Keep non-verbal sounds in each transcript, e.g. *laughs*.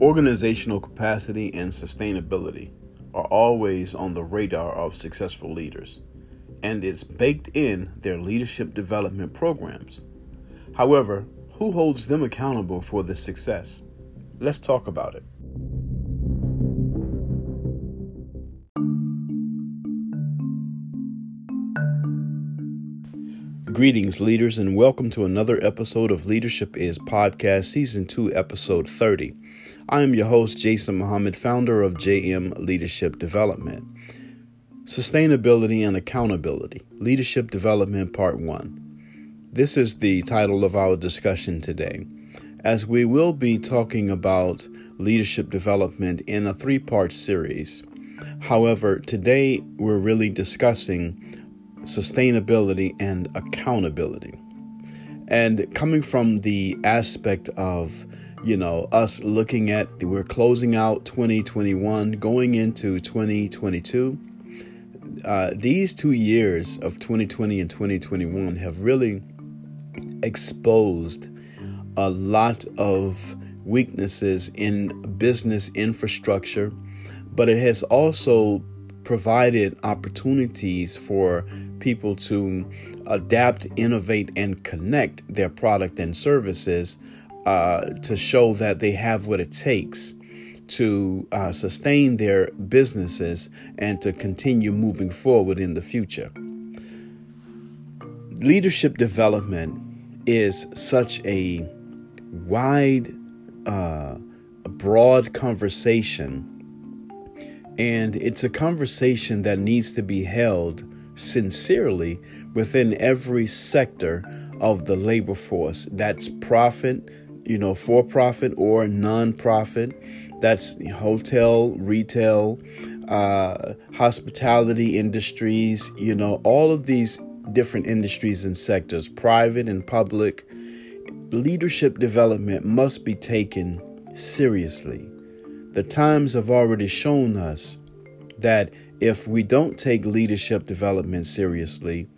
Organizational capacity and sustainability are always on the radar of successful leaders, and it's baked in their leadership development programs. However, who holds them accountable for this success? Let's talk about it. Greetings, leaders, and welcome to another episode of Leadership Is Podcast, Season 2, Episode 30. I am your host, Jason Muhammad, founder of JM Leadership Development. Sustainability and Accountability Leadership Development Part 1. This is the title of our discussion today, as we will be talking about leadership development in a three part series. However, today we're really discussing sustainability and accountability. And coming from the aspect of you know, us looking at we're closing out 2021, going into 2022. Uh, these two years of 2020 and 2021 have really exposed a lot of weaknesses in business infrastructure, but it has also provided opportunities for people to adapt, innovate, and connect their product and services uh, to show that they have what it takes to uh, sustain their businesses and to continue moving forward in the future. Leadership development is such a wide, uh, broad conversation, and it's a conversation that needs to be held sincerely within every sector of the labor force. That's profit, you know, for profit or non-profit. That's hotel, retail, uh, hospitality industries, you know, all of these different industries and sectors, private and public. Leadership development must be taken seriously. The times have already shown us that if we don't take leadership development seriously,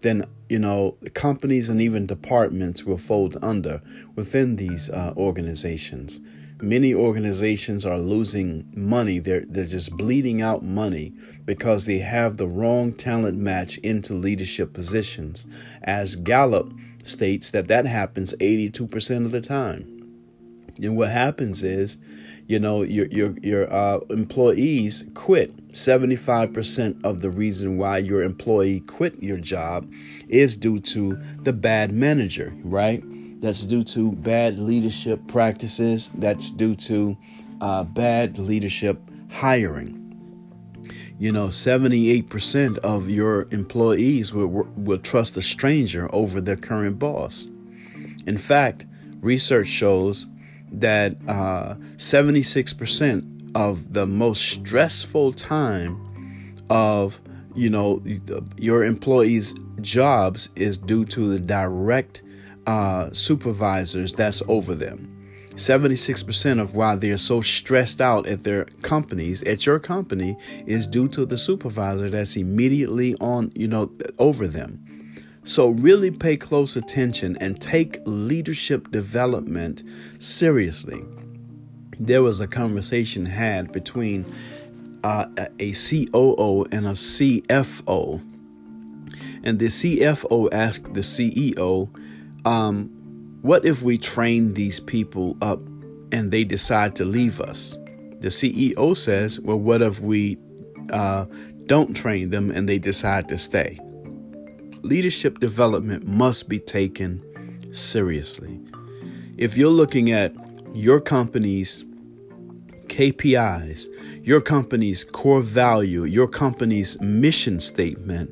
then you know companies and even departments will fold under within these uh, organizations. Many organizations are losing money. They're they're just bleeding out money because they have the wrong talent match into leadership positions. As Gallup states that that happens 82% of the time. And what happens is you know your your your uh, employees quit. 75% of the reason why your employee quit your job is due to the bad manager right? That's due to bad leadership practices. That's due to uh, bad leadership hiring. You know 78% of your employees will, will trust a stranger over their current boss. In fact research shows that uh, 76% of the most stressful time of you know your employees jobs is due to the direct uh, supervisors that's over them. 76% of why they're so stressed out at their companies at your company is due to the supervisor that's immediately on you know over them so, really pay close attention and take leadership development seriously. There was a conversation had between uh, a COO and a CFO. And the CFO asked the CEO, um, What if we train these people up and they decide to leave us? The CEO says, Well, what if we uh, don't train them and they decide to stay? Leadership development must be taken seriously. If you're looking at your company's KPIs, your company's core value, your company's mission statement,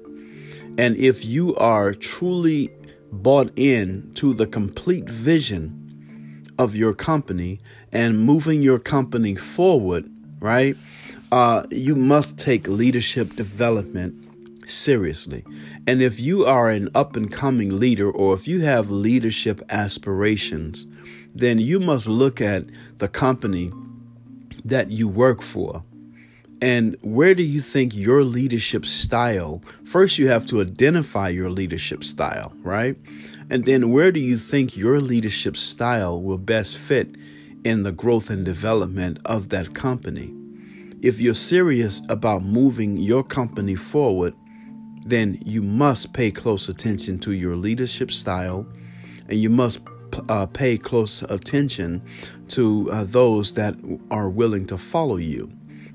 and if you are truly bought in to the complete vision of your company and moving your company forward, right? Uh, you must take leadership development seriously. And if you are an up and coming leader or if you have leadership aspirations, then you must look at the company that you work for. And where do you think your leadership style? First, you have to identify your leadership style, right? And then where do you think your leadership style will best fit in the growth and development of that company. If you're serious about moving your company forward, then you must pay close attention to your leadership style and you must uh, pay close attention to uh, those that are willing to follow you,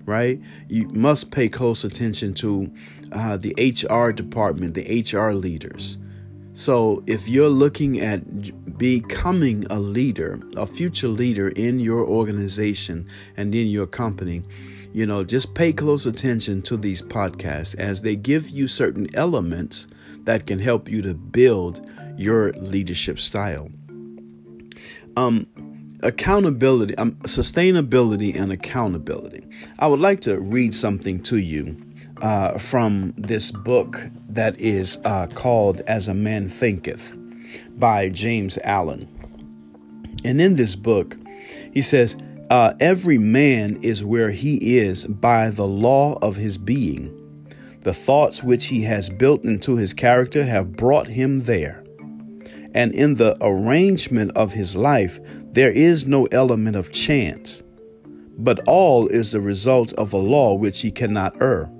right? You must pay close attention to uh, the HR department, the HR leaders. So if you're looking at becoming a leader, a future leader in your organization and in your company, you know, just pay close attention to these podcasts as they give you certain elements that can help you to build your leadership style. Um, accountability, um, sustainability, and accountability. I would like to read something to you uh, from this book that is uh, called As a Man Thinketh by James Allen. And in this book, he says, uh, Every man is where he is by the law of his being. The thoughts which he has built into his character have brought him there. And in the arrangement of his life, there is no element of chance, but all is the result of a law which he cannot err.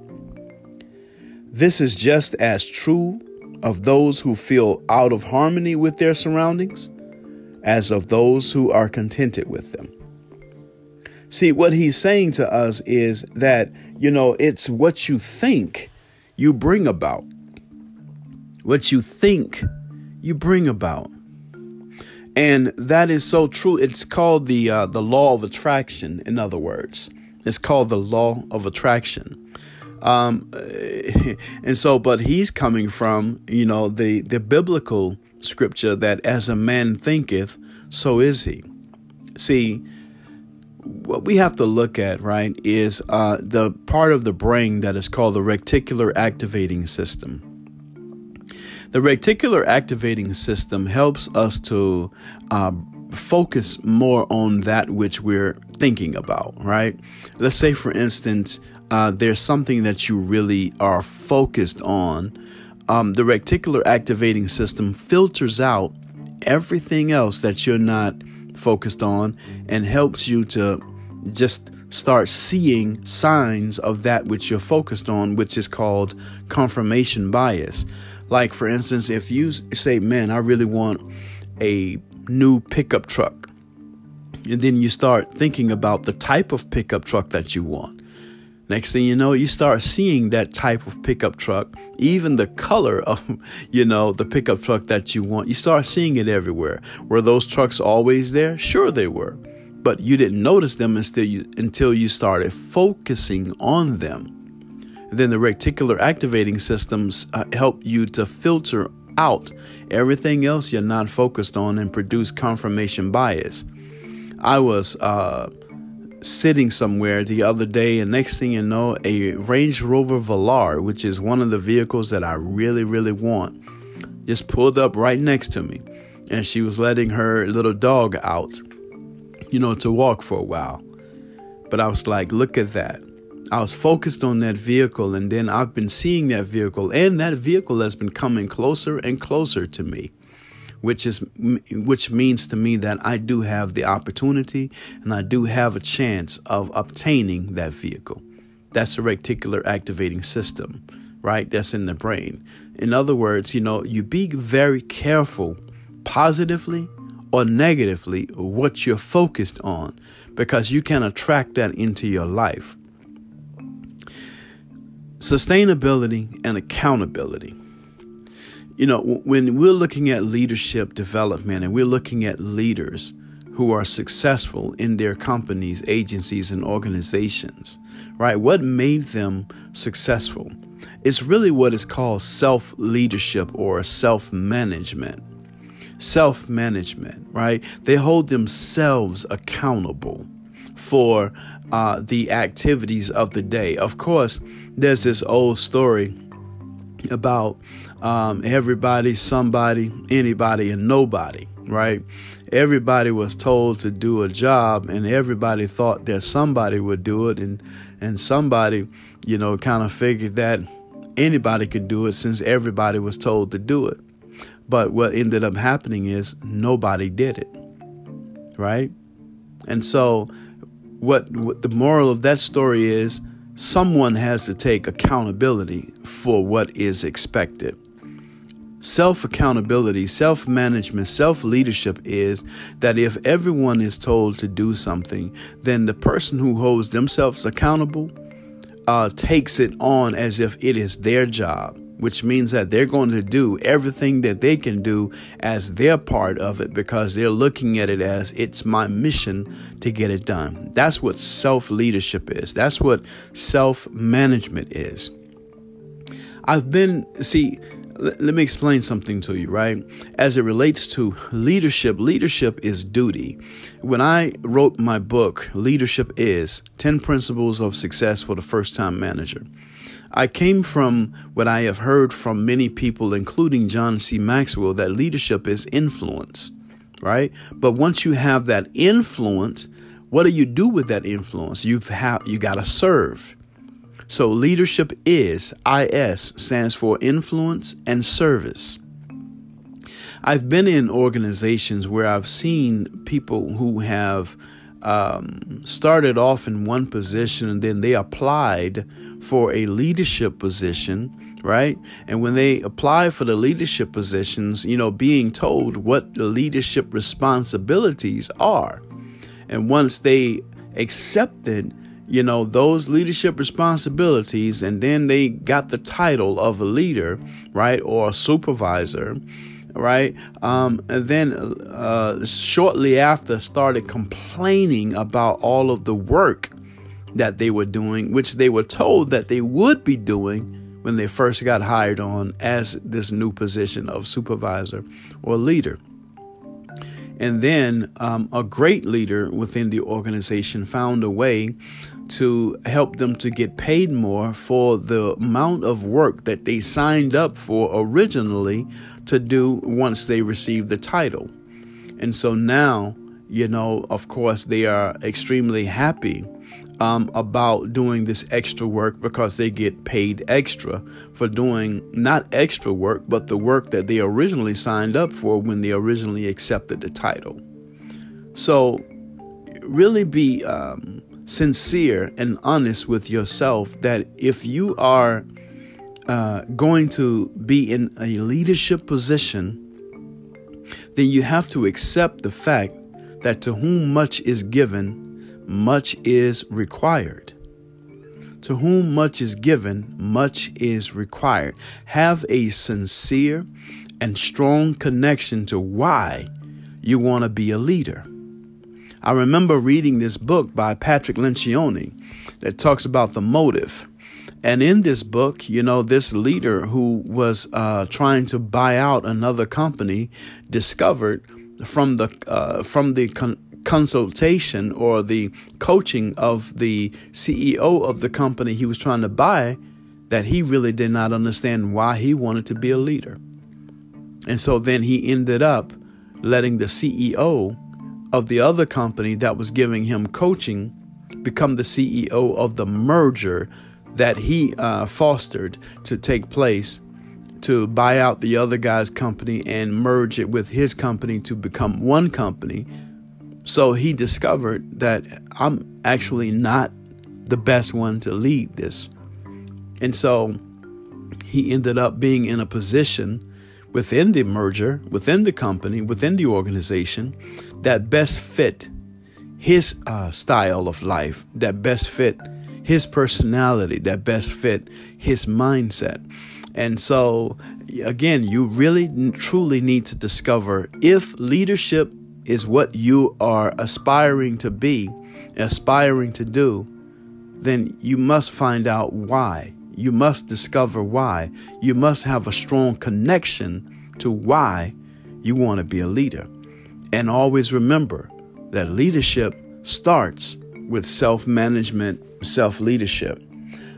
This is just as true of those who feel out of harmony with their surroundings as of those who are contented with them. See, what he's saying to us is that, you know, it's what you think you bring about. What you think you bring about. And that is so true. It's called the uh, the law of attraction. In other words, it's called the law of attraction. Um, *laughs* and so, but he's coming from, you know, the, the biblical scripture that as a man thinketh, so is he. See, what we have to look at, right, is uh, the part of the brain that is called the reticular activating system. The reticular activating system helps us to uh, focus more on that which we're thinking about, right? Let's say, for instance, uh, there's something that you really are focused on, um, the reticular activating system filters out everything else that you're not focused on and helps you to just start seeing signs of that which you're focused on, which is called confirmation bias. Like, for instance, if you say, Man, I really want a new pickup truck, and then you start thinking about the type of pickup truck that you want. Next thing you know, you start seeing that type of pickup truck, even the color of, *laughs* you know, the pickup truck that you want. You start seeing it everywhere. Were those trucks always there? Sure, they were. But you didn't notice them until you, until you started focusing on them. Then the reticular activating systems uh, help you to filter out everything else you're not focused on and produce confirmation bias. I was uh, sitting somewhere the other day, and next thing you know, a Range Rover Velar, which is one of the vehicles that I really, really want, just pulled up right next to me. And she was letting her little dog out, you know, to walk for a while. But I was like, look at that. I was focused on that vehicle, and then I've been seeing that vehicle, and that vehicle has been coming closer and closer to me which is which means to me that I do have the opportunity and I do have a chance of obtaining that vehicle. That's a reticular activating system, right? That's in the brain. In other words, you know, you be very careful positively or negatively what you're focused on because you can attract that into your life. Sustainability and accountability you know, when we're looking at leadership development and we're looking at leaders who are successful in their companies, agencies, and organizations, right? What made them successful? It's really what is called self leadership or self management. Self management, right? They hold themselves accountable for uh, the activities of the day. Of course, there's this old story about um, everybody, somebody, anybody, and nobody, right? Everybody was told to do a job, and everybody thought that somebody would do it, and and somebody, you know, kind of figured that anybody could do it since everybody was told to do it. But what ended up happening is nobody did it, right? And so, what, what the moral of that story is someone has to take accountability for what is expected. Self accountability, self management, self leadership is that if everyone is told to do something, then the person who holds themselves accountable uh, takes it on as if it is their job, which means that they're going to do everything that they can do as their part of it because they're looking at it as it's my mission to get it done. That's what self leadership is, that's what self management is. I've been, see, let me explain something to you, right? As it relates to leadership, leadership is duty. When I wrote my book, Leadership is 10 Principles of Success for the First Time Manager, I came from what I have heard from many people, including John C. Maxwell, that leadership is influence, right? But once you have that influence, what do you do with that influence? You've have you got to serve. So leadership is IS stands for influence and service. I've been in organizations where I've seen people who have um, started off in one position and then they applied for a leadership position, right? And when they apply for the leadership positions, you know, being told what the leadership responsibilities are. And once they accepted you know, those leadership responsibilities, and then they got the title of a leader, right, or a supervisor, right? Um, and then uh, shortly after, started complaining about all of the work that they were doing, which they were told that they would be doing when they first got hired on as this new position of supervisor or leader. And then um, a great leader within the organization found a way to help them to get paid more for the amount of work that they signed up for originally to do once they received the title. And so now, you know, of course, they are extremely happy um, about doing this extra work because they get paid extra for doing not extra work, but the work that they originally signed up for when they originally accepted the title. So, really be um, sincere and honest with yourself that if you are uh, going to be in a leadership position, then you have to accept the fact that to whom much is given, much is required. To whom much is given, much is required. Have a sincere and strong connection to why you want to be a leader. I remember reading this book by Patrick Lencioni that talks about the motive. And in this book, you know, this leader who was uh, trying to buy out another company discovered from the uh, from the con- consultation or the coaching of the CEO of the company he was trying to buy that he really did not understand why he wanted to be a leader. And so then he ended up letting the CEO of the other company that was giving him coaching become the CEO of the merger that he uh, fostered to take place to buy out the other guy's company and merge it with his company to become one company. So he discovered that I'm actually not the best one to lead this. And so he ended up being in a position within the merger, within the company, within the organization that best fit his uh, style of life, that best fit his personality, that best fit his mindset. And so, again, you really truly need to discover if leadership is what you are aspiring to be, aspiring to do, then you must find out why. You must discover why. You must have a strong connection to why you want to be a leader. And always remember that leadership starts with self management, self leadership.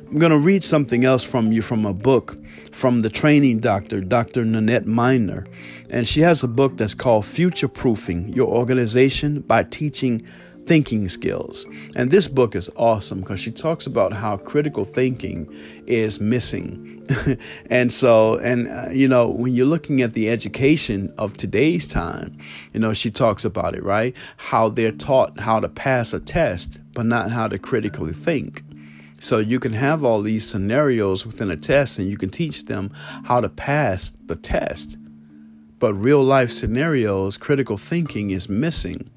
I'm going to read something else from you from a book from the training doctor, Dr. Nanette Miner. And she has a book that's called Future Proofing Your Organization by Teaching thinking skills. And this book is awesome because she talks about how critical thinking is missing. *laughs* and so, and uh, you know, when you're looking at the education of today's time, you know, she talks about it, right? How they're taught how to pass a test, but not how to critically think. So you can have all these scenarios within a test and you can teach them how to pass the test. But real life scenarios, critical thinking is missing.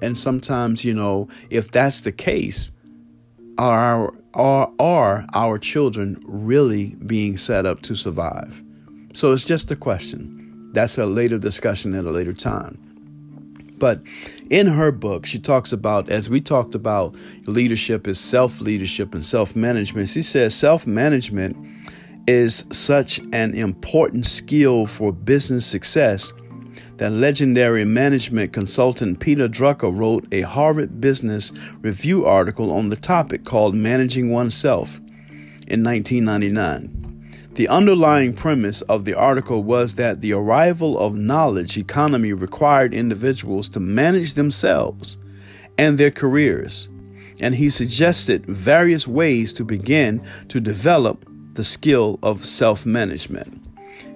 And sometimes, you know, if that's the case, are are are our children really being set up to survive? So it's just a question. That's a later discussion at a later time. But in her book, she talks about, as we talked about, leadership is self leadership and self management. She says self management is such an important skill for business success that legendary management consultant Peter Drucker wrote a Harvard Business Review article on the topic called Managing Oneself in 1999. The underlying premise of the article was that the arrival of knowledge economy required individuals to manage themselves and their careers, and he suggested various ways to begin to develop the skill of self management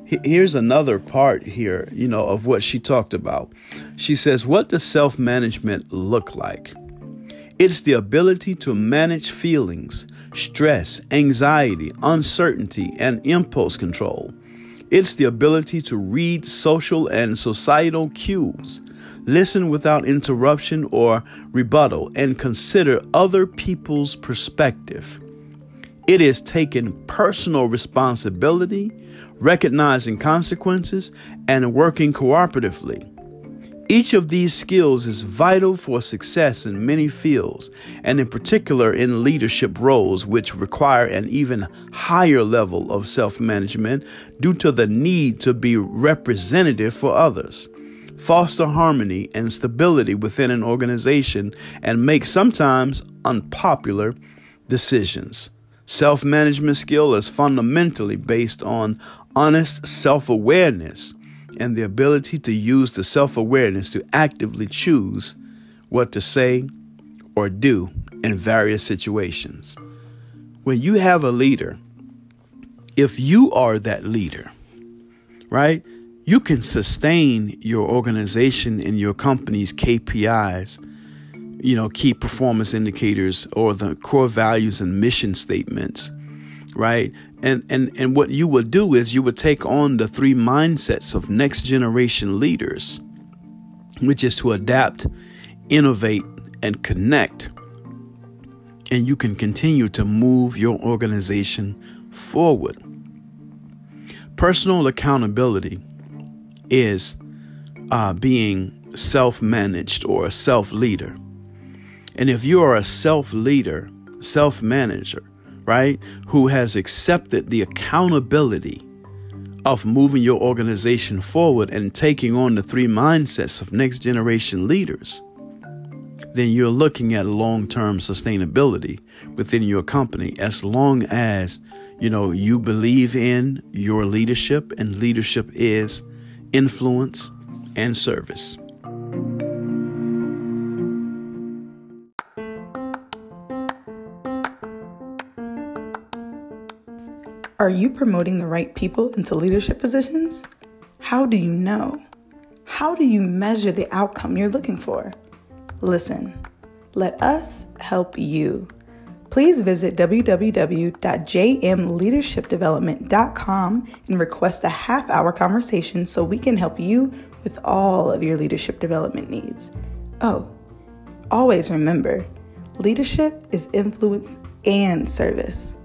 here's another part here, you know, of what she talked about. She says, What does self management look like? It's the ability to manage feelings, stress, anxiety, uncertainty, and impulse control. It's the ability to read social and societal cues, listen without interruption or rebuttal, and consider other people's perspective. It is taking personal responsibility recognizing consequences, and working cooperatively. Each of these skills is vital for success in many fields, and in particular in leadership roles, which require an even higher level of self management due to the need to be representative for others, foster harmony and stability within an organization, and make sometimes unpopular decisions. Self management skill is fundamentally based on honest self awareness and the ability to use the self awareness to actively choose what to say or do in various situations. When you have a leader, if you are that leader, right, you can sustain your organization and your company's KPIs, you know, key performance indicators or the core values and mission statements, right? And, and, and what you would do is you would take on the three mindsets of next generation leaders, which is to adapt, innovate, and connect. And you can continue to move your organization forward. Personal accountability is uh, being self managed or a self leader. And if you are a self leader, self manager, right, who has accepted the accountability of moving your organization forward and taking on the three mindsets of next generation leaders, then you're looking at long term sustainability within your company as long as you know you believe in your leadership and leadership is influence and service. Are you promoting the right people into leadership positions? How do you know? How do you measure the outcome you're looking for? Listen, let us help you. Please visit www.jmleadershipdevelopment.com and request a half hour conversation so we can help you with all of your leadership development needs. Oh, always remember leadership is influence and service.